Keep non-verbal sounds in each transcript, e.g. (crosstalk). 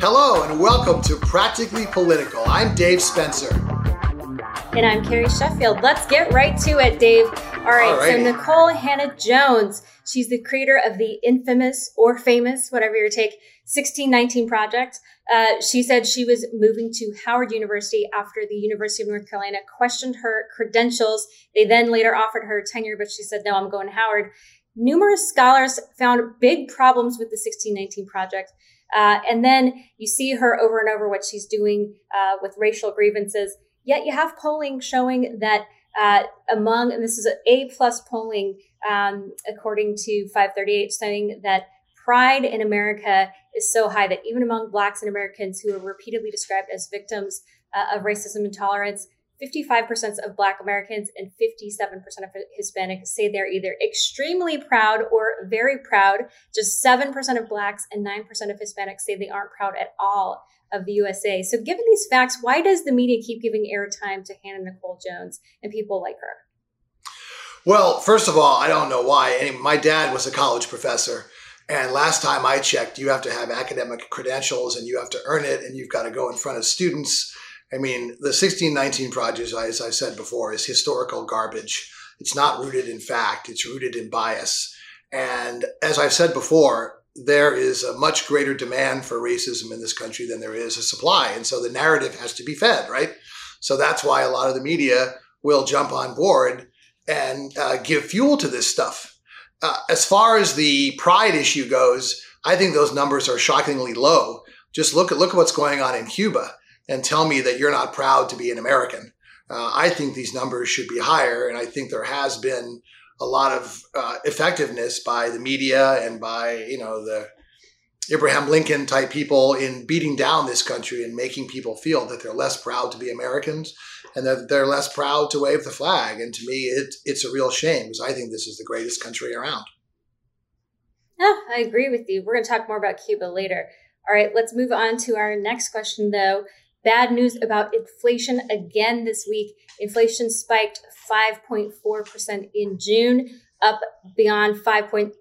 Hello, and welcome to Practically Political. I'm Dave Spencer. And I'm Carrie Sheffield. Let's get right to it, Dave. All right, Alrighty. so Nikole Hannah-Jones, she's the creator of the infamous or famous, whatever your take, 1619 project. Uh, she said she was moving to Howard University after the University of North Carolina questioned her credentials. They then later offered her tenure, but she said, no, I'm going to Howard. Numerous scholars found big problems with the 1619 project. Uh, and then you see her over and over what she's doing uh, with racial grievances. Yet you have polling showing that uh, among, and this is A plus polling, um, according to 538, saying that pride in America is so high that even among Blacks and Americans who are repeatedly described as victims uh, of racism and intolerance, 55% of Black Americans and 57% of Hispanics say they're either extremely proud or very proud. Just 7% of Blacks and 9% of Hispanics say they aren't proud at all of the USA. So, given these facts, why does the media keep giving airtime to Hannah Nikole Jones and people like her? Well, first of all, I don't know why. My dad was a college professor. And last time I checked, you have to have academic credentials and you have to earn it and you've got to go in front of students I mean, the 1619 project, as I said before, is historical garbage. It's not rooted in fact, it's rooted in bias. And as I've said before, there is a much greater demand for racism in this country than there is a supply. And so the narrative has to be fed, right? So that's why a lot of the media will jump on board and uh, give fuel to this stuff. Uh, as far as the pride issue goes, I think those numbers are shockingly low. Just look at look at what's going on in Cuba and tell me that you're not proud to be an American. Uh, I think these numbers should be higher, and I think there has been a lot of uh, effectiveness by the media and by you know the Abraham Lincoln type people in beating down this country and making people feel that they're less proud to be Americans and that they're less proud to wave the flag. And to me, it, it's a real shame because I think this is the greatest country around. Yeah, I agree with you. We're going to talk more about Cuba later. All right, let's move on to our next question, though. Bad news about inflation again this week. Inflation spiked 5.4% in June, up beyond 5%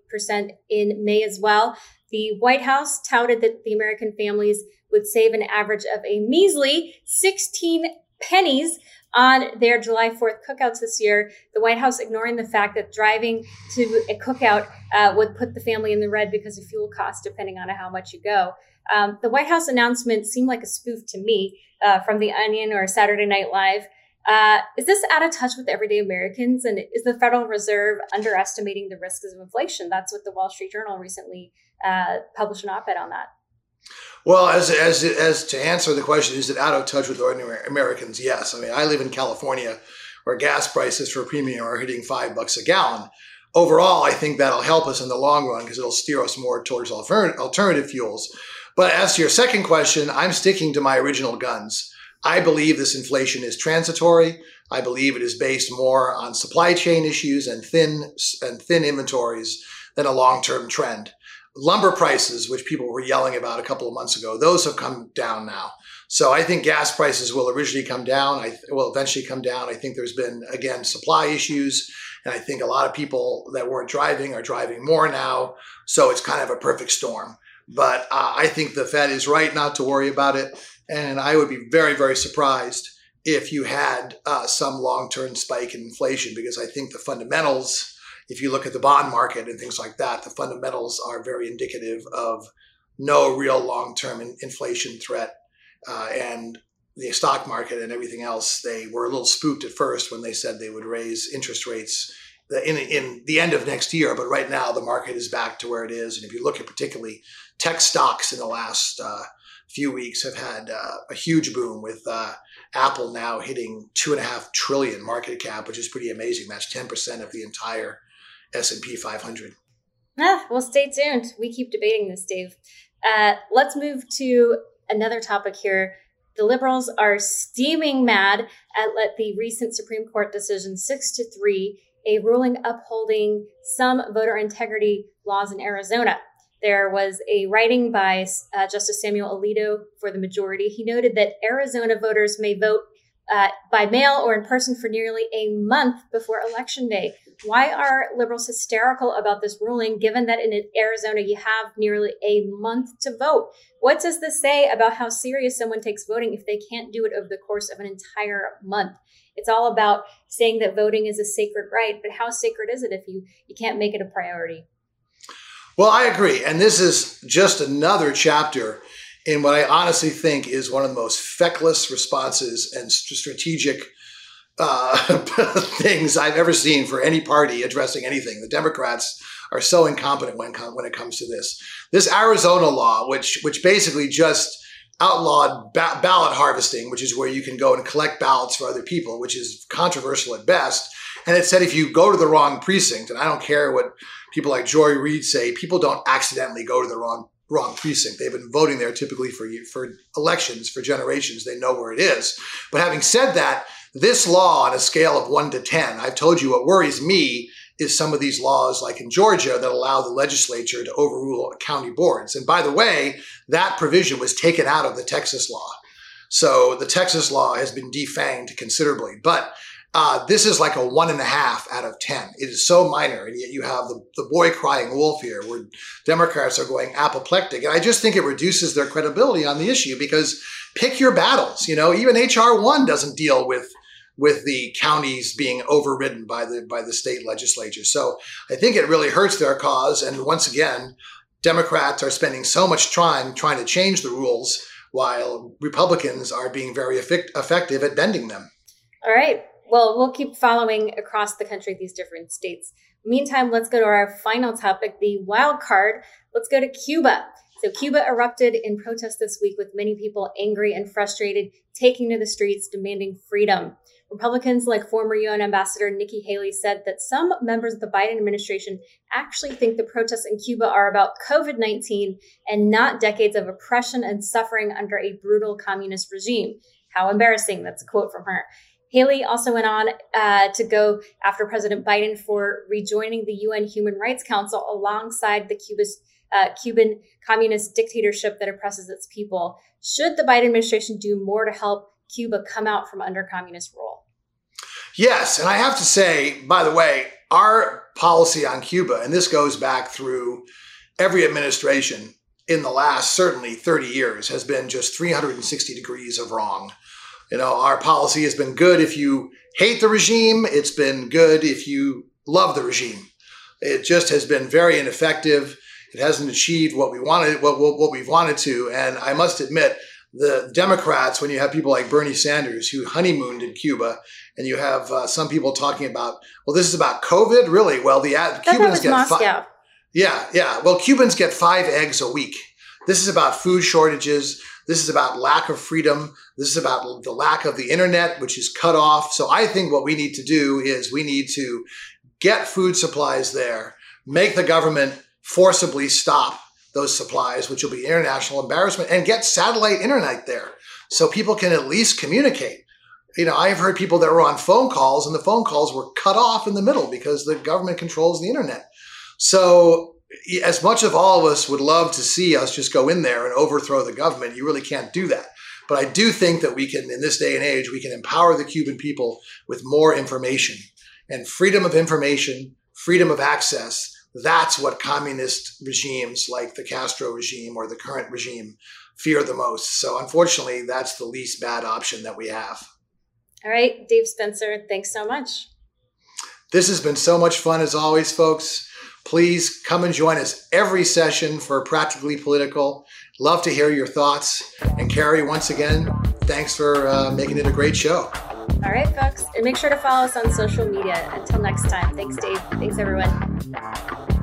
in May as well. The White House touted that the American families would save an average of a measly 16 pennies on their July 4th cookouts this year. The White House ignoring the fact that driving to a cookout uh, would put the family in the red because of fuel costs, depending on how much you go. Um, the White House announcement seemed like a spoof to me uh, from The Onion or Saturday Night Live. Uh, is this out of touch with everyday Americans? And is the Federal Reserve underestimating the risks of inflation? That's what the Wall Street Journal recently uh, published an op ed on that. Well, as, as, as to answer the question, is it out of touch with ordinary Americans? Yes. I mean, I live in California where gas prices for premium are hitting five bucks a gallon. Overall, I think that'll help us in the long run because it'll steer us more towards alternative fuels. But as to your second question, I'm sticking to my original guns. I believe this inflation is transitory. I believe it is based more on supply chain issues and thin and thin inventories than a long-term trend. Lumber prices, which people were yelling about a couple of months ago, those have come down now. So I think gas prices will originally come down. I will eventually come down. I think there's been again supply issues, and I think a lot of people that weren't driving are driving more now. So it's kind of a perfect storm. But uh, I think the Fed is right not to worry about it. And I would be very, very surprised if you had uh, some long term spike in inflation because I think the fundamentals, if you look at the bond market and things like that, the fundamentals are very indicative of no real long term in- inflation threat. Uh, and the stock market and everything else, they were a little spooked at first when they said they would raise interest rates in, in the end of next year. But right now, the market is back to where it is. And if you look at particularly tech stocks in the last uh, few weeks have had uh, a huge boom with uh, Apple now hitting two and a half trillion market cap, which is pretty amazing. That's 10% of the entire S&P 500. Ah, well, stay tuned. We keep debating this, Dave. Uh, let's move to another topic here. The liberals are steaming mad at let the recent Supreme Court decision six to three, a ruling upholding some voter integrity laws in Arizona. There was a writing by uh, Justice Samuel Alito for the majority. He noted that Arizona voters may vote uh, by mail or in person for nearly a month before Election Day. Why are liberals hysterical about this ruling, given that in Arizona you have nearly a month to vote? What does this say about how serious someone takes voting if they can't do it over the course of an entire month? It's all about saying that voting is a sacred right, but how sacred is it if you, you can't make it a priority? Well, I agree. And this is just another chapter in what I honestly think is one of the most feckless responses and strategic uh, (laughs) things I've ever seen for any party addressing anything. The Democrats are so incompetent when when it comes to this. This Arizona law, which which basically just outlawed ba- ballot harvesting, which is where you can go and collect ballots for other people, which is controversial at best. And it said if you go to the wrong precinct, and I don't care what people like Joy Reid say, people don't accidentally go to the wrong wrong precinct. They've been voting there typically for for elections for generations. They know where it is. But having said that, this law on a scale of one to ten, I've told you what worries me is some of these laws, like in Georgia, that allow the legislature to overrule county boards. And by the way, that provision was taken out of the Texas law. So the Texas law has been defanged considerably. But uh, this is like a one and a half out of 10. It is so minor. And yet you have the, the boy crying wolf here where Democrats are going apoplectic. And I just think it reduces their credibility on the issue because pick your battles. You know, even HR one doesn't deal with with the counties being overridden by the by the state legislature. So I think it really hurts their cause. And once again, Democrats are spending so much time trying to change the rules while Republicans are being very effect- effective at bending them. All right. Well, we'll keep following across the country these different states. Meantime, let's go to our final topic, the wild card. Let's go to Cuba. So, Cuba erupted in protest this week with many people angry and frustrated, taking to the streets demanding freedom. Republicans, like former UN Ambassador Nikki Haley, said that some members of the Biden administration actually think the protests in Cuba are about COVID 19 and not decades of oppression and suffering under a brutal communist regime. How embarrassing. That's a quote from her. Haley also went on uh, to go after President Biden for rejoining the UN Human Rights Council alongside the uh, Cuban communist dictatorship that oppresses its people. Should the Biden administration do more to help Cuba come out from under communist rule? Yes. And I have to say, by the way, our policy on Cuba, and this goes back through every administration in the last certainly 30 years, has been just 360 degrees of wrong. You know, our policy has been good if you hate the regime, it's been good if you love the regime. It just has been very ineffective. It hasn't achieved what we wanted, what, what, what we've wanted to. And I must admit, the Democrats, when you have people like Bernie Sanders who honeymooned in Cuba, and you have uh, some people talking about, well, this is about COVID, really? Well, the uh, Cubans get five. Yeah, yeah. Well, Cubans get five eggs a week. This is about food shortages. This is about lack of freedom. This is about the lack of the internet, which is cut off. So I think what we need to do is we need to get food supplies there, make the government forcibly stop those supplies, which will be international embarrassment, and get satellite internet there so people can at least communicate. You know, I've heard people that were on phone calls and the phone calls were cut off in the middle because the government controls the internet. So as much of all of us would love to see us just go in there and overthrow the government, you really can't do that. But I do think that we can, in this day and age, we can empower the Cuban people with more information and freedom of information, freedom of access. That's what communist regimes like the Castro regime or the current regime fear the most. So, unfortunately, that's the least bad option that we have. All right, Dave Spencer, thanks so much. This has been so much fun as always, folks. Please come and join us every session for Practically Political. Love to hear your thoughts. And Carrie, once again, thanks for uh, making it a great show. All right, folks. And make sure to follow us on social media. Until next time. Thanks, Dave. Thanks, everyone.